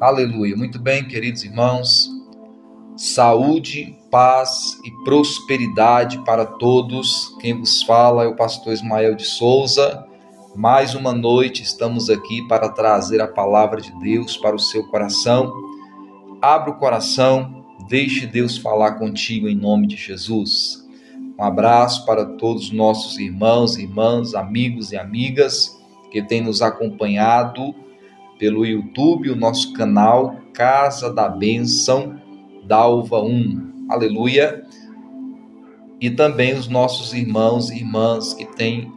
Aleluia. Muito bem, queridos irmãos. Saúde, paz e prosperidade para todos. Quem vos fala é o pastor Ismael de Souza. Mais uma noite estamos aqui para trazer a palavra de Deus para o seu coração. Abra o coração, deixe Deus falar contigo em nome de Jesus. Um abraço para todos os nossos irmãos, irmãs, amigos e amigas que têm nos acompanhado pelo YouTube, o nosso canal Casa da Bênção Dalva 1. Aleluia. E também os nossos irmãos e irmãs que têm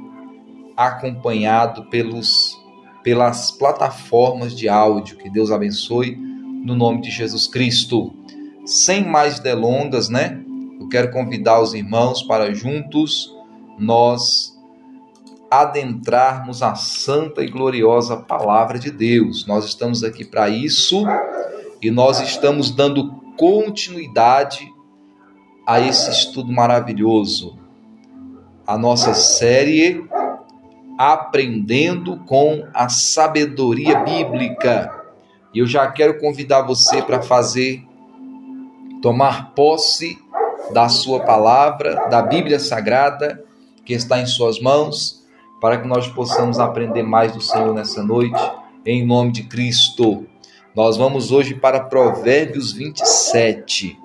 acompanhado pelos, pelas plataformas de áudio. Que Deus abençoe no nome de Jesus Cristo. Sem mais delongas, né? Eu quero convidar os irmãos para juntos nós adentrarmos a santa e gloriosa palavra de Deus. Nós estamos aqui para isso e nós estamos dando continuidade a esse estudo maravilhoso. A nossa série Aprendendo com a Sabedoria Bíblica. E eu já quero convidar você para fazer, tomar posse da sua palavra, da Bíblia Sagrada que está em suas mãos para que nós possamos aprender mais do Senhor nessa noite, em nome de Cristo. Nós vamos hoje para Provérbios 27.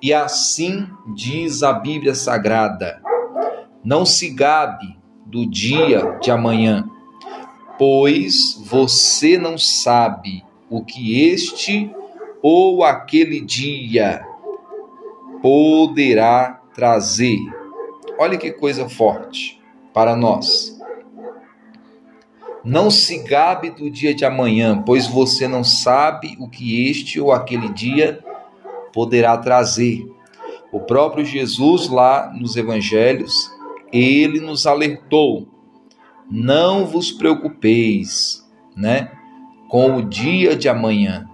E assim diz a Bíblia Sagrada: Não se gabe do dia de amanhã, pois você não sabe o que este ou aquele dia poderá trazer. Olha que coisa forte para nós. Não se gabe do dia de amanhã, pois você não sabe o que este ou aquele dia poderá trazer. O próprio Jesus, lá nos evangelhos, ele nos alertou: não vos preocupeis, né, com o dia de amanhã,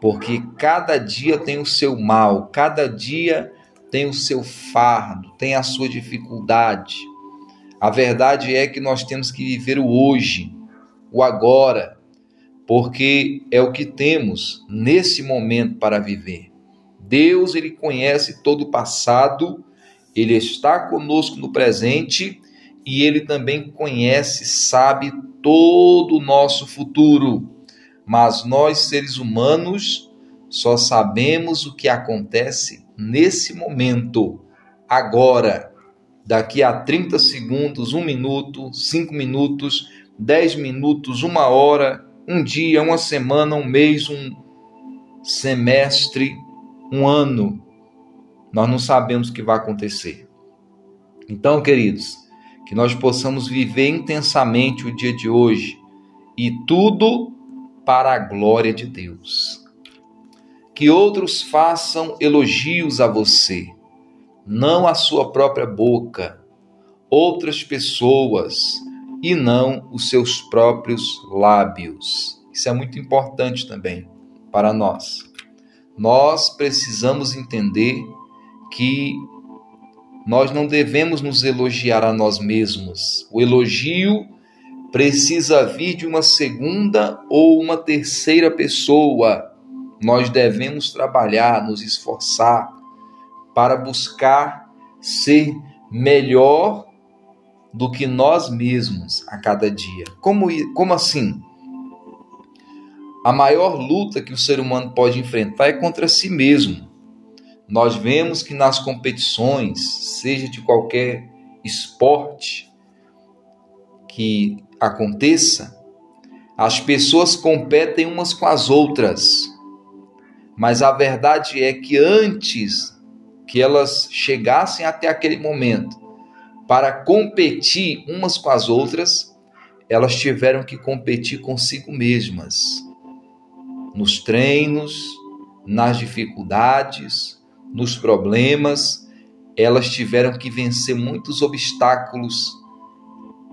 porque cada dia tem o seu mal, cada dia tem o seu fardo, tem a sua dificuldade. A verdade é que nós temos que viver o hoje, o agora, porque é o que temos nesse momento para viver. Deus, ele conhece todo o passado, ele está conosco no presente e ele também conhece, sabe todo o nosso futuro. Mas nós, seres humanos, só sabemos o que acontece nesse momento, agora daqui a 30 segundos, um minuto, cinco minutos, dez minutos, uma hora, um dia, uma semana, um mês, um semestre, um ano. Nós não sabemos o que vai acontecer. Então, queridos, que nós possamos viver intensamente o dia de hoje e tudo para a glória de Deus. Que outros façam elogios a você não a sua própria boca, outras pessoas e não os seus próprios lábios. Isso é muito importante também para nós. Nós precisamos entender que nós não devemos nos elogiar a nós mesmos. O elogio precisa vir de uma segunda ou uma terceira pessoa. Nós devemos trabalhar, nos esforçar para buscar ser melhor do que nós mesmos a cada dia. Como, como assim? A maior luta que o ser humano pode enfrentar é contra si mesmo. Nós vemos que nas competições, seja de qualquer esporte que aconteça, as pessoas competem umas com as outras. Mas a verdade é que antes que elas chegassem até aquele momento para competir umas com as outras, elas tiveram que competir consigo mesmas. Nos treinos, nas dificuldades, nos problemas, elas tiveram que vencer muitos obstáculos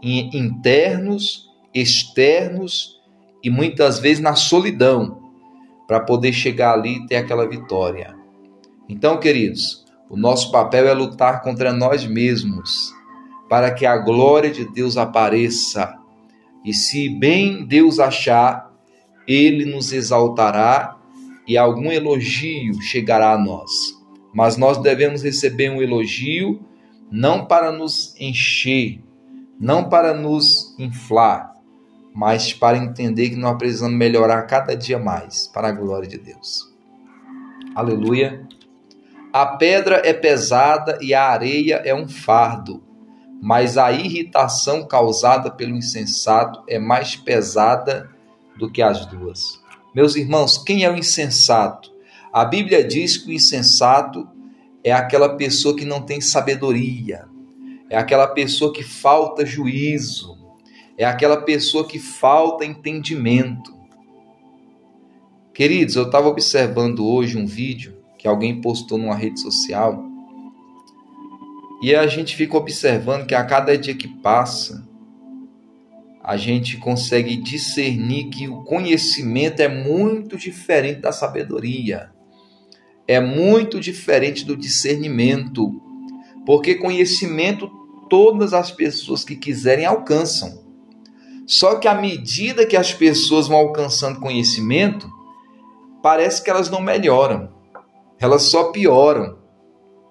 internos, externos e muitas vezes na solidão para poder chegar ali e ter aquela vitória. Então, queridos, o nosso papel é lutar contra nós mesmos, para que a glória de Deus apareça. E se bem Deus achar ele nos exaltará e algum elogio chegará a nós. Mas nós devemos receber um elogio não para nos encher, não para nos inflar, mas para entender que nós precisamos melhorar cada dia mais para a glória de Deus. Aleluia. A pedra é pesada e a areia é um fardo, mas a irritação causada pelo insensato é mais pesada do que as duas. Meus irmãos, quem é o insensato? A Bíblia diz que o insensato é aquela pessoa que não tem sabedoria, é aquela pessoa que falta juízo, é aquela pessoa que falta entendimento. Queridos, eu estava observando hoje um vídeo que alguém postou numa rede social e a gente fica observando que a cada dia que passa, a gente consegue discernir que o conhecimento é muito diferente da sabedoria, é muito diferente do discernimento, porque conhecimento todas as pessoas que quiserem alcançam. Só que à medida que as pessoas vão alcançando conhecimento, parece que elas não melhoram, elas só pioram,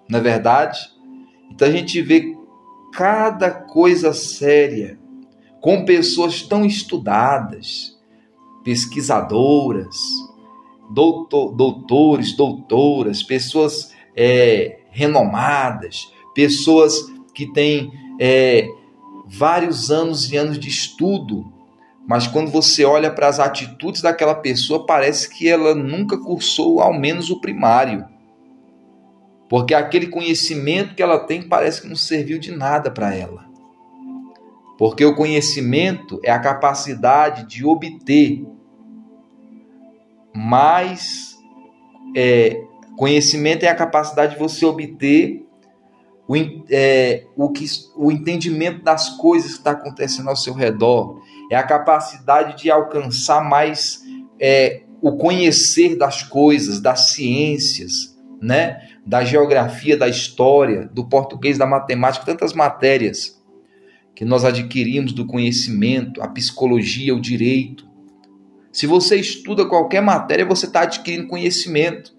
não é verdade? Então a gente vê cada coisa séria com pessoas tão estudadas, pesquisadoras, doutor, doutores, doutoras, pessoas é, renomadas, pessoas que têm é, vários anos e anos de estudo, mas quando você olha para as atitudes daquela pessoa, parece que ela nunca cursou ao menos o primário. Porque aquele conhecimento que ela tem parece que não serviu de nada para ela. Porque o conhecimento é a capacidade de obter mais. É, conhecimento é a capacidade de você obter o, é, o, que, o entendimento das coisas que está acontecendo ao seu redor, é a capacidade de alcançar mais é, o conhecer das coisas, das ciências, né? da geografia, da história, do português, da matemática, tantas matérias que nós adquirimos do conhecimento, a psicologia, o direito. Se você estuda qualquer matéria, você está adquirindo conhecimento.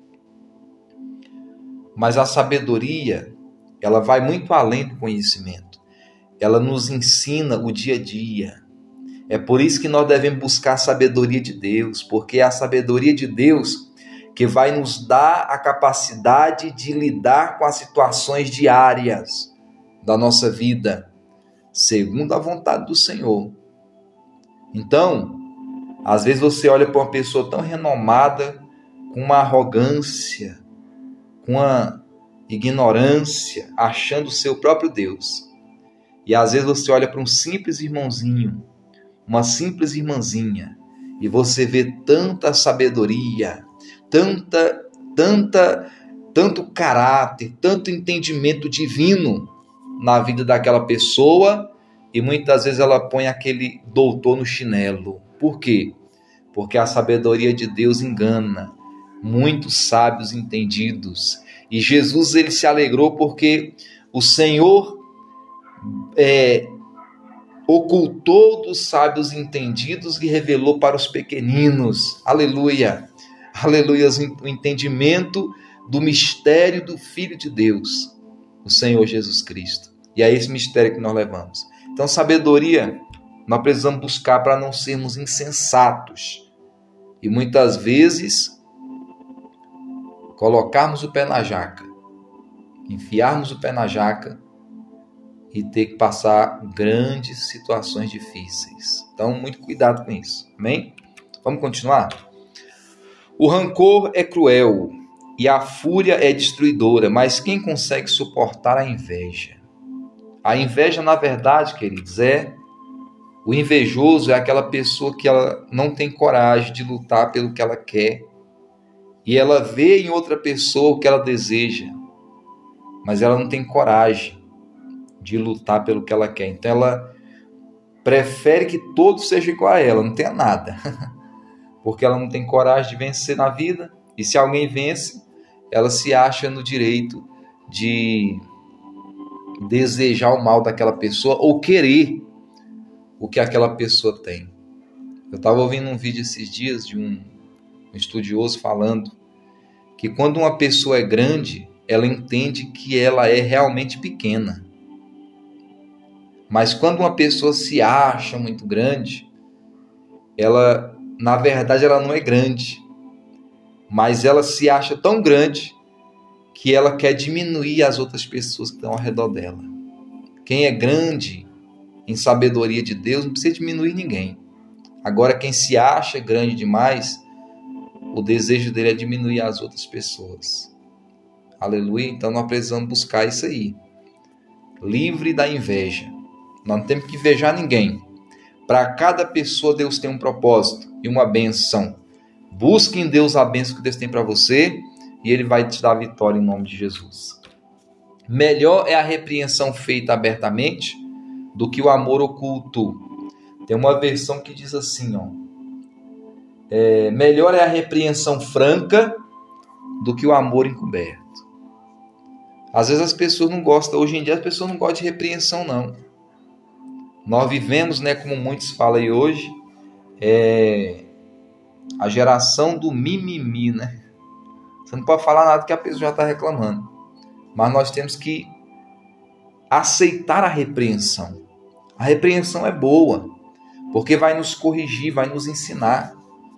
Mas a sabedoria, ela vai muito além do conhecimento. Ela nos ensina o dia a dia. É por isso que nós devemos buscar a sabedoria de Deus, porque é a sabedoria de Deus que vai nos dar a capacidade de lidar com as situações diárias da nossa vida segundo a vontade do Senhor. Então, às vezes você olha para uma pessoa tão renomada, com uma arrogância, com uma ignorância, achando o seu próprio Deus. E às vezes você olha para um simples irmãozinho, uma simples irmãzinha, e você vê tanta sabedoria, tanta, tanta, tanto caráter, tanto entendimento divino na vida daquela pessoa e muitas vezes ela põe aquele doutor no chinelo. Por quê? Porque a sabedoria de Deus engana muitos sábios entendidos. E Jesus ele se alegrou porque o Senhor é, ocultou dos sábios entendidos e revelou para os pequeninos. Aleluia! Aleluia! O entendimento do mistério do Filho de Deus, o Senhor Jesus Cristo. E é esse mistério que nós levamos. Então, sabedoria nós precisamos buscar para não sermos insensatos. E muitas vezes colocarmos o pé na jaca, enfiarmos o pé na jaca e ter que passar grandes situações difíceis. Então, muito cuidado com isso. Amém? Vamos continuar? O rancor é cruel e a fúria é destruidora, mas quem consegue suportar a inveja? A inveja, na verdade, queridos, é o invejoso é aquela pessoa que ela não tem coragem de lutar pelo que ela quer. E ela vê em outra pessoa o que ela deseja, mas ela não tem coragem de lutar pelo que ela quer. Então ela prefere que todos sejam igual a ela, não tenha nada. Porque ela não tem coragem de vencer na vida. E se alguém vence, ela se acha no direito de desejar o mal daquela pessoa ou querer o que aquela pessoa tem. Eu estava ouvindo um vídeo esses dias de um, um estudioso falando que quando uma pessoa é grande, ela entende que ela é realmente pequena. Mas quando uma pessoa se acha muito grande, ela, na verdade, ela não é grande. Mas ela se acha tão grande que ela quer diminuir as outras pessoas que estão ao redor dela. Quem é grande em sabedoria de Deus não precisa diminuir ninguém. Agora, quem se acha grande demais, o desejo dele é diminuir as outras pessoas. Aleluia? Então nós precisamos buscar isso aí. Livre da inveja. Nós não temos que invejar ninguém. Para cada pessoa, Deus tem um propósito e uma benção. Busque em Deus a benção que Deus tem para você e Ele vai te dar vitória em nome de Jesus. Melhor é a repreensão feita abertamente do que o amor oculto. Tem uma versão que diz assim, ó. É, melhor é a repreensão franca do que o amor encoberto. Às vezes as pessoas não gostam, hoje em dia as pessoas não gostam de repreensão, não. Nós vivemos, né, como muitos falam hoje, é, a geração do mimimi, né? Você não pode falar nada que a pessoa já está reclamando. Mas nós temos que aceitar a repreensão. A repreensão é boa, porque vai nos corrigir, vai nos ensinar,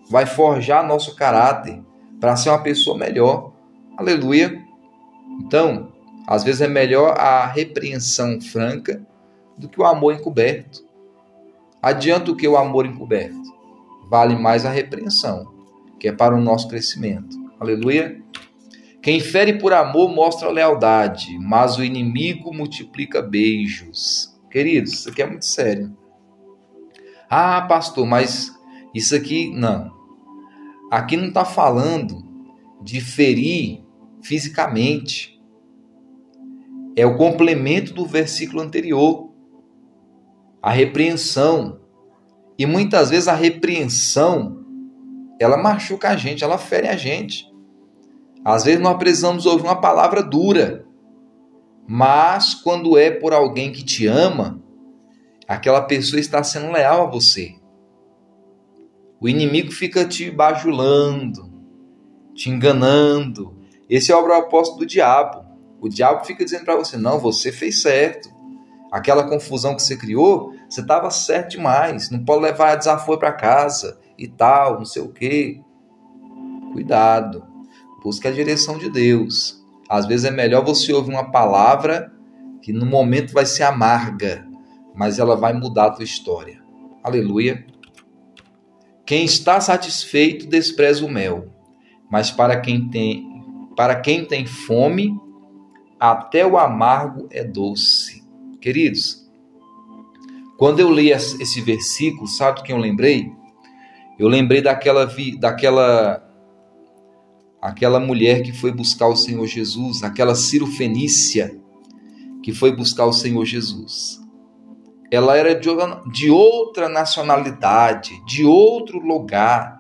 vai forjar nosso caráter para ser uma pessoa melhor. Aleluia. Então, às vezes é melhor a repreensão franca do que o amor encoberto. Adianta o que o amor encoberto? Vale mais a repreensão, que é para o nosso crescimento. Aleluia. Quem fere por amor mostra lealdade, mas o inimigo multiplica beijos. Queridos, isso aqui é muito sério. Ah, pastor, mas isso aqui não. Aqui não está falando de ferir fisicamente. É o complemento do versículo anterior a repreensão. E muitas vezes a repreensão ela machuca a gente, ela fere a gente. Às vezes nós precisamos ouvir uma palavra dura, mas quando é por alguém que te ama, aquela pessoa está sendo leal a você. O inimigo fica te bajulando, te enganando. Esse é o propósito do diabo. O diabo fica dizendo para você: não, você fez certo. Aquela confusão que você criou, você estava certo demais. Não pode levar desaforo para casa e tal, não sei o quê. Cuidado. Busque a direção de Deus. Às vezes é melhor você ouvir uma palavra que no momento vai ser amarga, mas ela vai mudar a tua história. Aleluia. Quem está satisfeito despreza o mel, mas para quem tem para quem tem fome, até o amargo é doce. Queridos, quando eu li esse versículo, sabe quem eu lembrei? Eu lembrei daquela daquela aquela mulher que foi buscar o Senhor Jesus, aquela Ciro Fenícia que foi buscar o Senhor Jesus. Ela era de outra nacionalidade, de outro lugar.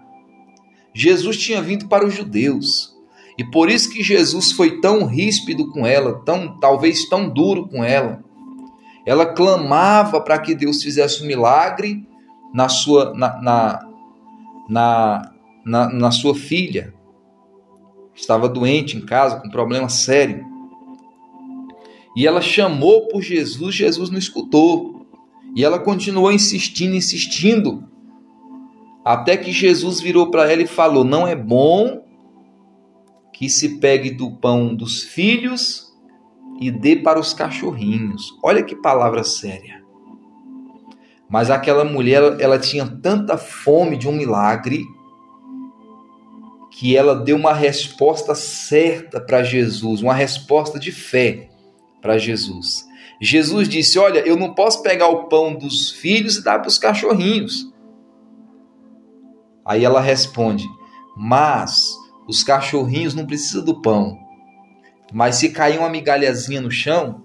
Jesus tinha vindo para os judeus. E por isso que Jesus foi tão ríspido com ela, tão talvez tão duro com ela, ela clamava para que Deus fizesse um milagre na sua, na, na, na, na, na sua filha. Estava doente em casa, com um problema sério. E ela chamou por Jesus, Jesus não escutou. E ela continuou insistindo, insistindo. Até que Jesus virou para ela e falou: Não é bom que se pegue do pão dos filhos e dê para os cachorrinhos. Olha que palavra séria. Mas aquela mulher, ela tinha tanta fome de um milagre que ela deu uma resposta certa para Jesus, uma resposta de fé para Jesus. Jesus disse: Olha, eu não posso pegar o pão dos filhos e dar para os cachorrinhos. Aí ela responde: Mas os cachorrinhos não precisam do pão, mas se cair uma migalhazinha no chão,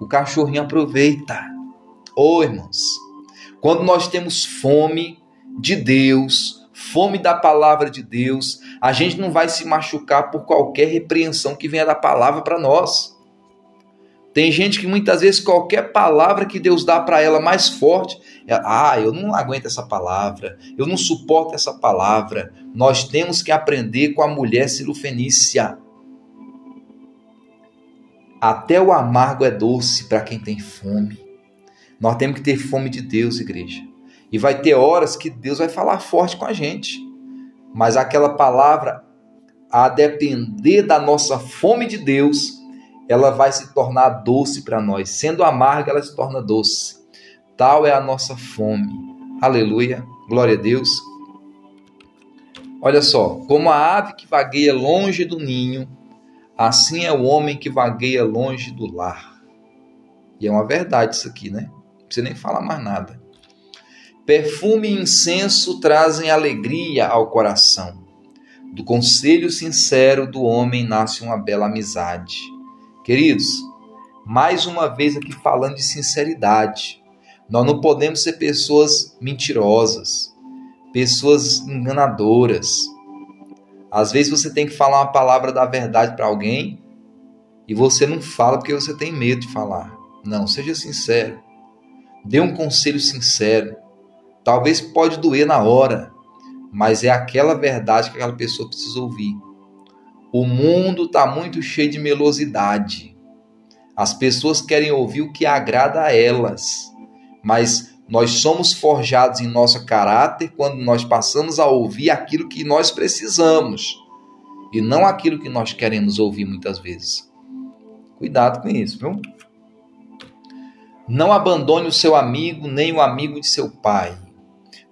o cachorrinho aproveita. Ô oh, irmãos, quando nós temos fome de Deus, fome da palavra de Deus, a gente não vai se machucar por qualquer repreensão que venha da palavra para nós. Tem gente que muitas vezes qualquer palavra que Deus dá para ela mais forte, ah, eu não aguento essa palavra, eu não suporto essa palavra. Nós temos que aprender com a mulher cirofenícia. Até o amargo é doce para quem tem fome. Nós temos que ter fome de Deus, igreja. E vai ter horas que Deus vai falar forte com a gente. Mas aquela palavra, a depender da nossa fome de Deus, ela vai se tornar doce para nós. Sendo amarga, ela se torna doce. Tal é a nossa fome. Aleluia. Glória a Deus. Olha só, como a ave que vagueia longe do ninho, assim é o homem que vagueia longe do lar. E é uma verdade isso aqui, né? Não precisa nem falar mais nada. Perfume e incenso trazem alegria ao coração. Do conselho sincero do homem nasce uma bela amizade. Queridos, mais uma vez aqui falando de sinceridade. Nós não podemos ser pessoas mentirosas, pessoas enganadoras. Às vezes você tem que falar uma palavra da verdade para alguém e você não fala porque você tem medo de falar. Não, seja sincero. Dê um conselho sincero. Talvez pode doer na hora, mas é aquela verdade que aquela pessoa precisa ouvir. O mundo está muito cheio de melosidade. As pessoas querem ouvir o que agrada a elas, mas nós somos forjados em nosso caráter quando nós passamos a ouvir aquilo que nós precisamos e não aquilo que nós queremos ouvir muitas vezes. Cuidado com isso, viu? Não abandone o seu amigo nem o amigo de seu pai.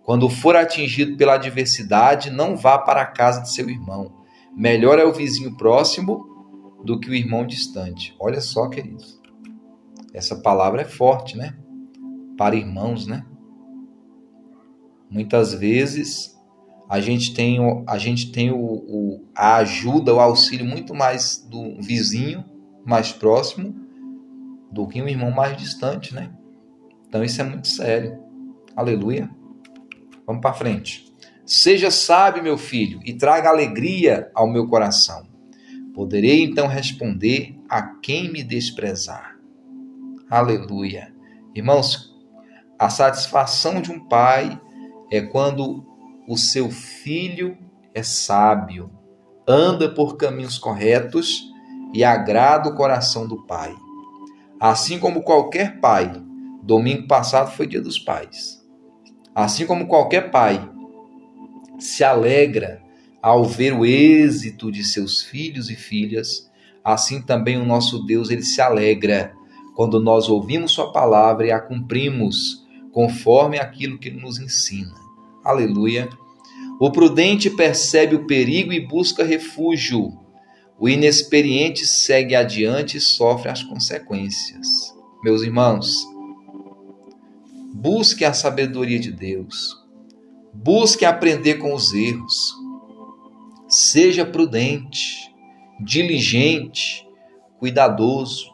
Quando for atingido pela adversidade, não vá para a casa de seu irmão Melhor é o vizinho próximo do que o irmão distante. Olha só, queridos. Essa palavra é forte, né? Para irmãos, né? Muitas vezes a gente tem, a gente tem o, o, a ajuda, o auxílio muito mais do vizinho mais próximo do que um irmão mais distante, né? Então isso é muito sério. Aleluia. Vamos para frente. Seja sábio, meu filho, e traga alegria ao meu coração. Poderei então responder a quem me desprezar. Aleluia. Irmãos, a satisfação de um pai é quando o seu filho é sábio, anda por caminhos corretos e agrada o coração do pai. Assim como qualquer pai, domingo passado foi dia dos pais. Assim como qualquer pai, se alegra ao ver o êxito de seus filhos e filhas, assim também o nosso Deus ele se alegra quando nós ouvimos sua palavra e a cumprimos conforme aquilo que nos ensina. Aleluia. O prudente percebe o perigo e busca refúgio. O inexperiente segue adiante e sofre as consequências. Meus irmãos, busque a sabedoria de Deus Busque aprender com os erros. Seja prudente, diligente, cuidadoso.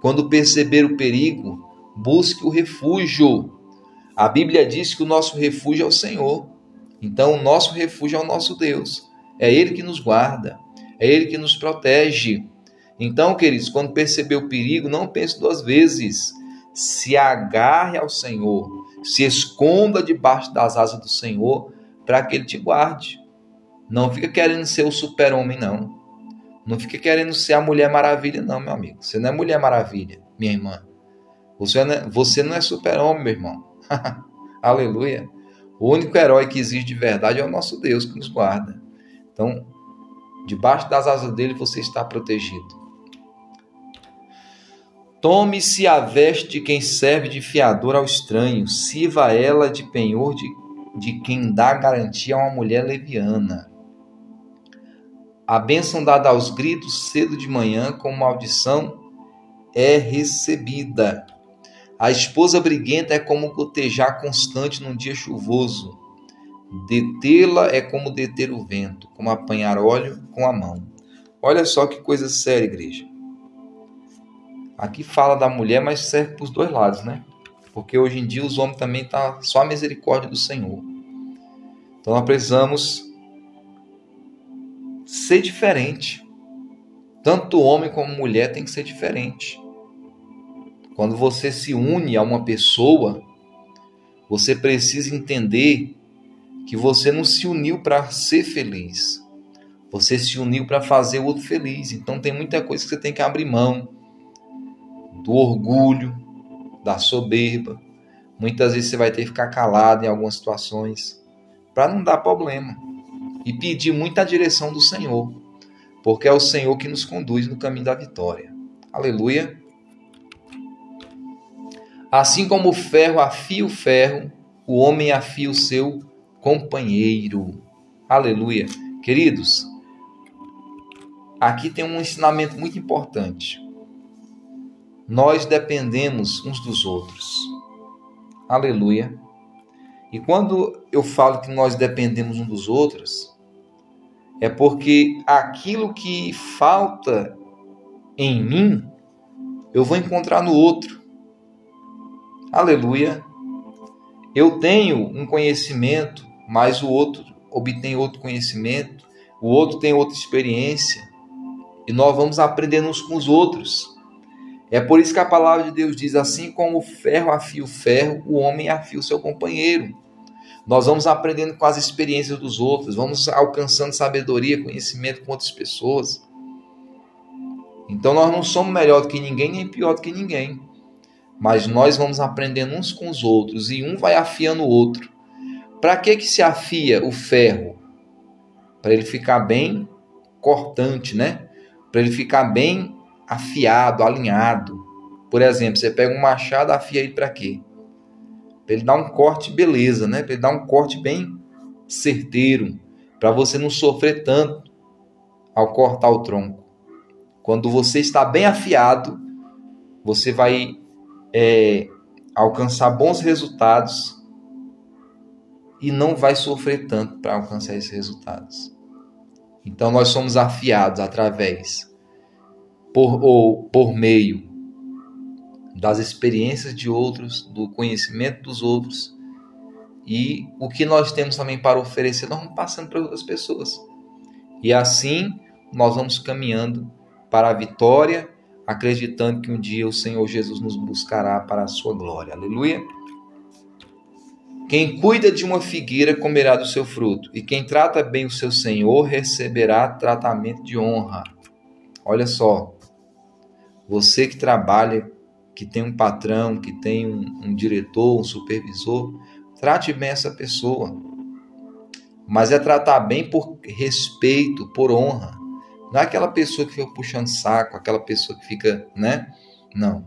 Quando perceber o perigo, busque o refúgio. A Bíblia diz que o nosso refúgio é o Senhor. Então, o nosso refúgio é o nosso Deus. É Ele que nos guarda, é Ele que nos protege. Então, queridos, quando perceber o perigo, não pense duas vezes. Se agarre ao Senhor, se esconda debaixo das asas do Senhor para que Ele te guarde. Não fica querendo ser o super-homem, não. Não fica querendo ser a Mulher Maravilha, não, meu amigo. Você não é Mulher Maravilha, minha irmã. Você não é, é super-homem, meu irmão. Aleluia. O único herói que existe de verdade é o nosso Deus que nos guarda. Então, debaixo das asas dele você está protegido. Tome-se a veste quem serve de fiador ao estranho, sirva ela de penhor de, de quem dá garantia a uma mulher leviana. A bênção dada aos gritos cedo de manhã, como maldição, é recebida. A esposa briguenta é como gotejar constante num dia chuvoso. Detê-la é como deter o vento, como apanhar óleo com a mão. Olha só que coisa séria, igreja. Aqui fala da mulher, mas serve para os dois lados, né? Porque hoje em dia os homens também tá só a misericórdia do Senhor. Então nós precisamos ser diferente. Tanto homem como mulher tem que ser diferente. Quando você se une a uma pessoa, você precisa entender que você não se uniu para ser feliz. Você se uniu para fazer o outro feliz. Então tem muita coisa que você tem que abrir mão do orgulho, da soberba. Muitas vezes você vai ter que ficar calado em algumas situações para não dar problema e pedir muita direção do Senhor, porque é o Senhor que nos conduz no caminho da vitória. Aleluia. Assim como o ferro afia o ferro, o homem afia o seu companheiro. Aleluia. Queridos, aqui tem um ensinamento muito importante. Nós dependemos uns dos outros. Aleluia. E quando eu falo que nós dependemos uns dos outros, é porque aquilo que falta em mim, eu vou encontrar no outro. Aleluia. Eu tenho um conhecimento, mas o outro obtém outro conhecimento, o outro tem outra experiência, e nós vamos aprendendo uns com os outros. É por isso que a palavra de Deus diz: assim como o ferro afia o ferro, o homem afia o seu companheiro. Nós vamos aprendendo com as experiências dos outros, vamos alcançando sabedoria, conhecimento com outras pessoas. Então nós não somos melhor do que ninguém, nem pior do que ninguém. Mas nós vamos aprendendo uns com os outros e um vai afiando o outro. Para que que se afia o ferro? Para ele ficar bem cortante, né? Para ele ficar bem afiado, alinhado. Por exemplo, você pega um machado, afia ele para quê? Para ele dar um corte beleza, né? Para ele dar um corte bem certeiro, para você não sofrer tanto ao cortar o tronco. Quando você está bem afiado, você vai é, alcançar bons resultados e não vai sofrer tanto para alcançar esses resultados. Então nós somos afiados através por, ou por meio das experiências de outros, do conhecimento dos outros e o que nós temos também para oferecer, nós vamos passando para outras pessoas. E assim nós vamos caminhando para a vitória, acreditando que um dia o Senhor Jesus nos buscará para a sua glória. Aleluia. Quem cuida de uma figueira comerá do seu fruto, e quem trata bem o seu Senhor receberá tratamento de honra. Olha só, você que trabalha, que tem um patrão, que tem um, um diretor, um supervisor, trate bem essa pessoa. Mas é tratar bem por respeito, por honra. Não é aquela pessoa que fica puxando saco, aquela pessoa que fica, né? Não.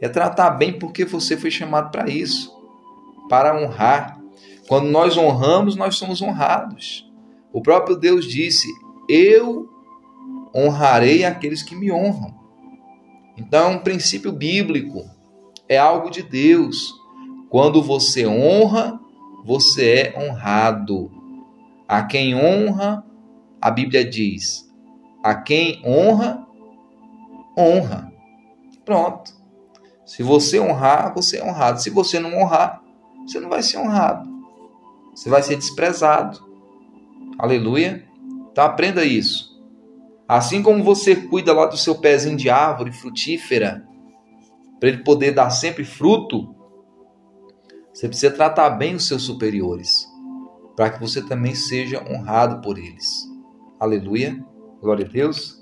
É tratar bem porque você foi chamado para isso para honrar. Quando nós honramos, nós somos honrados. O próprio Deus disse: Eu honrarei aqueles que me honram. Então, é um princípio bíblico, é algo de Deus. Quando você honra, você é honrado. A quem honra, a Bíblia diz: a quem honra, honra. Pronto. Se você honrar, você é honrado. Se você não honrar, você não vai ser honrado. Você vai ser desprezado. Aleluia. Então aprenda isso. Assim como você cuida lá do seu pezinho de árvore frutífera, para ele poder dar sempre fruto, você precisa tratar bem os seus superiores, para que você também seja honrado por eles. Aleluia. Glória a Deus.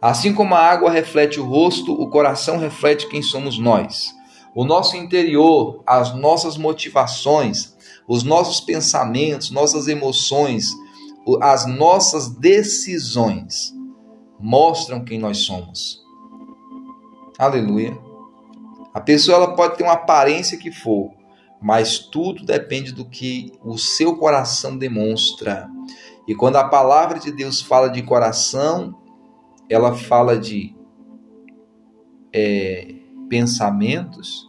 Assim como a água reflete o rosto, o coração reflete quem somos nós. O nosso interior, as nossas motivações, os nossos pensamentos, nossas emoções, as nossas decisões mostram quem nós somos. Aleluia. A pessoa ela pode ter uma aparência que for, mas tudo depende do que o seu coração demonstra. E quando a palavra de Deus fala de coração, ela fala de é, pensamentos,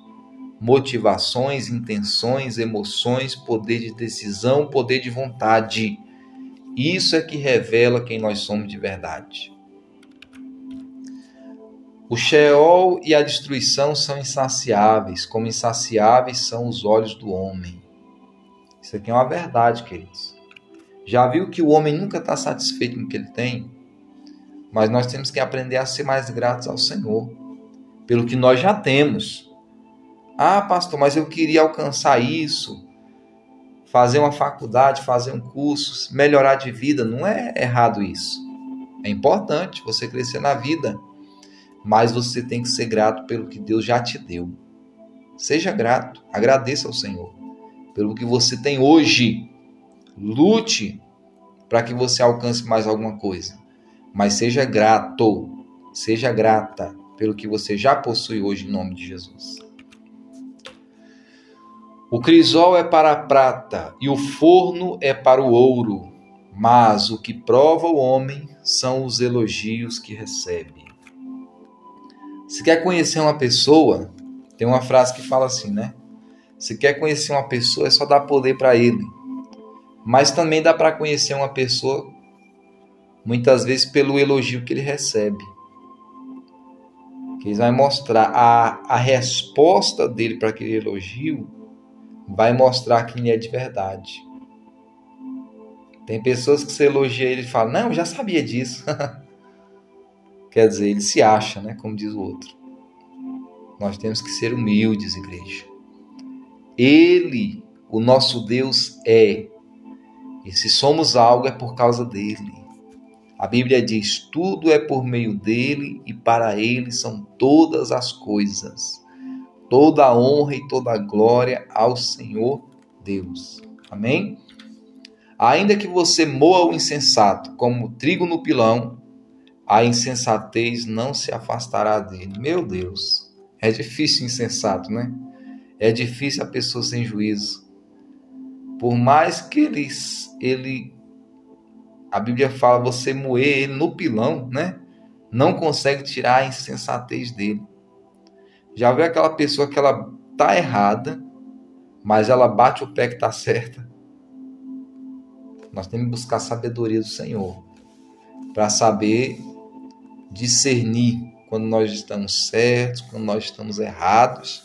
motivações, intenções, emoções, poder de decisão, poder de vontade. Isso é que revela quem nós somos de verdade. O Sheol e a destruição são insaciáveis, como insaciáveis são os olhos do homem. Isso aqui é uma verdade, queridos. Já viu que o homem nunca está satisfeito com o que ele tem? Mas nós temos que aprender a ser mais gratos ao Senhor, pelo que nós já temos. Ah, pastor, mas eu queria alcançar isso, fazer uma faculdade, fazer um curso, melhorar de vida. Não é errado isso. É importante você crescer na vida, mas você tem que ser grato pelo que Deus já te deu. Seja grato, agradeça ao Senhor pelo que você tem hoje. Lute para que você alcance mais alguma coisa, mas seja grato, seja grata pelo que você já possui hoje em nome de Jesus. O crisol é para a prata e o forno é para o ouro, mas o que prova o homem são os elogios que recebe. Se quer conhecer uma pessoa, tem uma frase que fala assim, né? Se quer conhecer uma pessoa, é só dar poder para ele. Mas também dá para conhecer uma pessoa muitas vezes pelo elogio que ele recebe. Que ele vai mostrar a, a resposta dele para aquele elogio vai mostrar quem ele é de verdade. Tem pessoas que você elogia ele e fala: Não, eu já sabia disso. Quer dizer, ele se acha, né? Como diz o outro. Nós temos que ser humildes, igreja. Ele, o nosso Deus, é. E se somos algo, é por causa dele. A Bíblia diz: tudo é por meio dele e para ele são todas as coisas toda a honra e toda a glória ao Senhor Deus. Amém? Ainda que você moa o insensato como trigo no pilão, a insensatez não se afastará dele. Meu Deus, é difícil insensato, né? É difícil a pessoa sem juízo. Por mais que ele, ele a Bíblia fala você moer ele no pilão, né? Não consegue tirar a insensatez dele. Já viu aquela pessoa que ela tá errada, mas ela bate o pé que tá certa? Nós temos que buscar a sabedoria do Senhor para saber discernir quando nós estamos certos, quando nós estamos errados,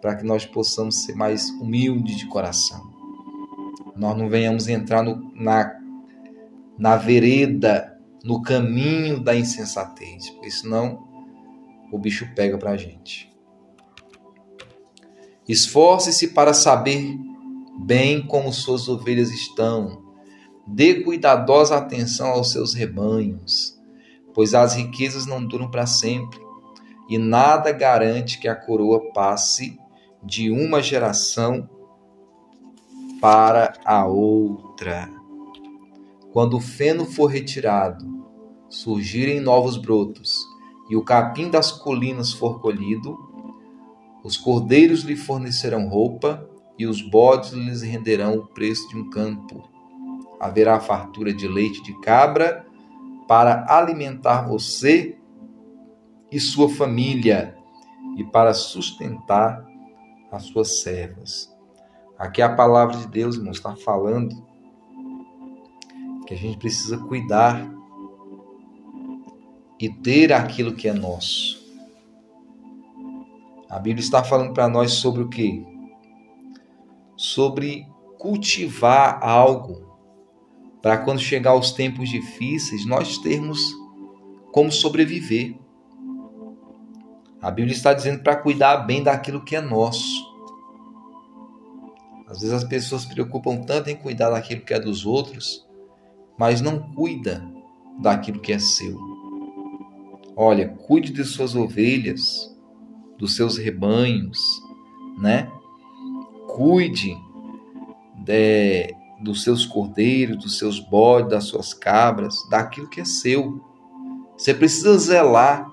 para que nós possamos ser mais humildes de coração. Nós não venhamos entrar no, na, na vereda, no caminho da insensatez, porque senão o bicho pega para a gente. Esforce-se para saber bem como suas ovelhas estão. Dê cuidadosa atenção aos seus rebanhos, pois as riquezas não duram para sempre, e nada garante que a coroa passe de uma geração para a outra. Quando o feno for retirado, surgirem novos brotos, e o capim das colinas for colhido, os cordeiros lhe fornecerão roupa e os bodes lhes renderão o preço de um campo. Haverá fartura de leite de cabra para alimentar você e sua família e para sustentar as suas servas. Aqui a palavra de Deus, irmão, está falando que a gente precisa cuidar e ter aquilo que é nosso. A Bíblia está falando para nós sobre o que? Sobre cultivar algo para quando chegar os tempos difíceis nós termos como sobreviver. A Bíblia está dizendo para cuidar bem daquilo que é nosso. Às vezes as pessoas se preocupam tanto em cuidar daquilo que é dos outros, mas não cuida daquilo que é seu. Olha, cuide de suas ovelhas, dos seus rebanhos, né? Cuide de, dos seus cordeiros, dos seus bodes, das suas cabras, daquilo que é seu. Você precisa zelar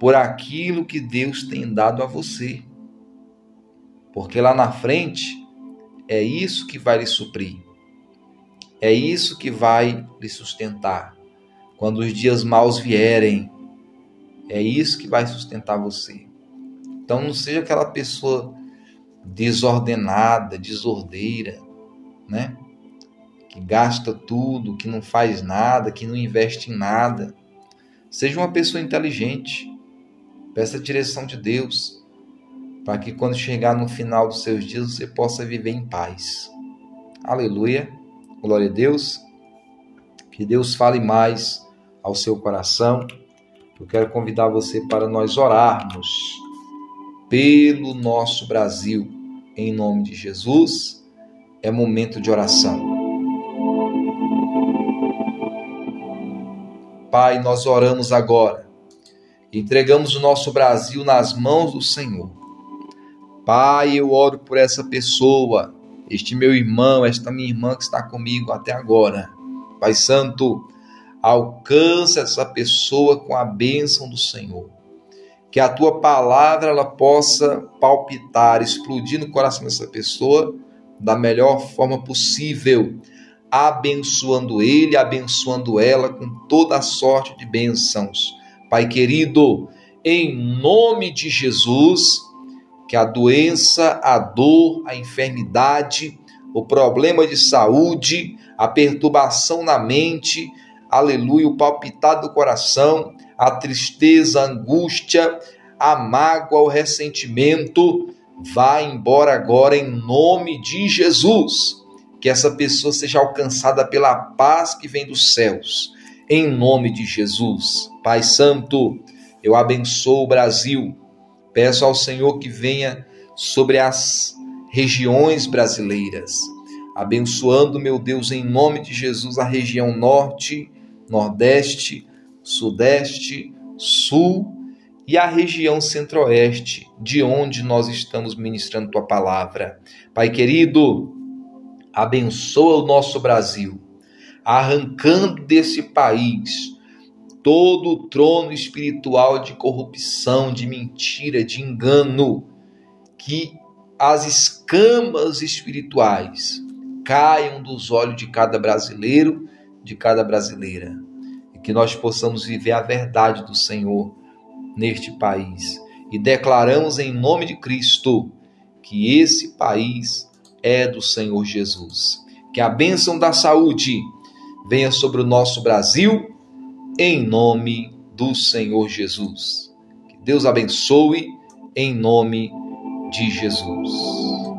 por aquilo que Deus tem dado a você. Porque lá na frente é isso que vai lhe suprir. É isso que vai lhe sustentar. Quando os dias maus vierem, é isso que vai sustentar você. Então não seja aquela pessoa desordenada, desordeira, né? Que gasta tudo, que não faz nada, que não investe em nada. Seja uma pessoa inteligente. Peça a direção de Deus para que quando chegar no final dos seus dias você possa viver em paz. Aleluia. Glória a Deus. Que Deus fale mais ao seu coração. Eu quero convidar você para nós orarmos pelo nosso Brasil. Em nome de Jesus, é momento de oração. Pai, nós oramos agora. Entregamos o nosso Brasil nas mãos do Senhor. Pai, eu oro por essa pessoa, este meu irmão, esta minha irmã que está comigo até agora. Pai Santo, alcança essa pessoa com a bênção do Senhor que a tua palavra ela possa palpitar, explodir no coração dessa pessoa da melhor forma possível, abençoando ele, abençoando ela com toda a sorte de bênçãos. Pai querido, em nome de Jesus, que a doença, a dor, a enfermidade, o problema de saúde, a perturbação na mente, aleluia, o palpitar do coração, a tristeza, a angústia, a mágoa, o ressentimento, vá embora agora em nome de Jesus. Que essa pessoa seja alcançada pela paz que vem dos céus. Em nome de Jesus. Pai Santo, eu abençoo o Brasil. Peço ao Senhor que venha sobre as regiões brasileiras, abençoando, meu Deus, em nome de Jesus, a região norte, nordeste, sudeste, sul e a região centro-oeste, de onde nós estamos ministrando tua palavra. Pai querido, abençoa o nosso Brasil, arrancando desse país todo o trono espiritual de corrupção, de mentira, de engano, que as escamas espirituais caiam dos olhos de cada brasileiro, de cada brasileira que nós possamos viver a verdade do Senhor neste país. E declaramos em nome de Cristo que esse país é do Senhor Jesus. Que a bênção da saúde venha sobre o nosso Brasil, em nome do Senhor Jesus. Que Deus abençoe, em nome de Jesus.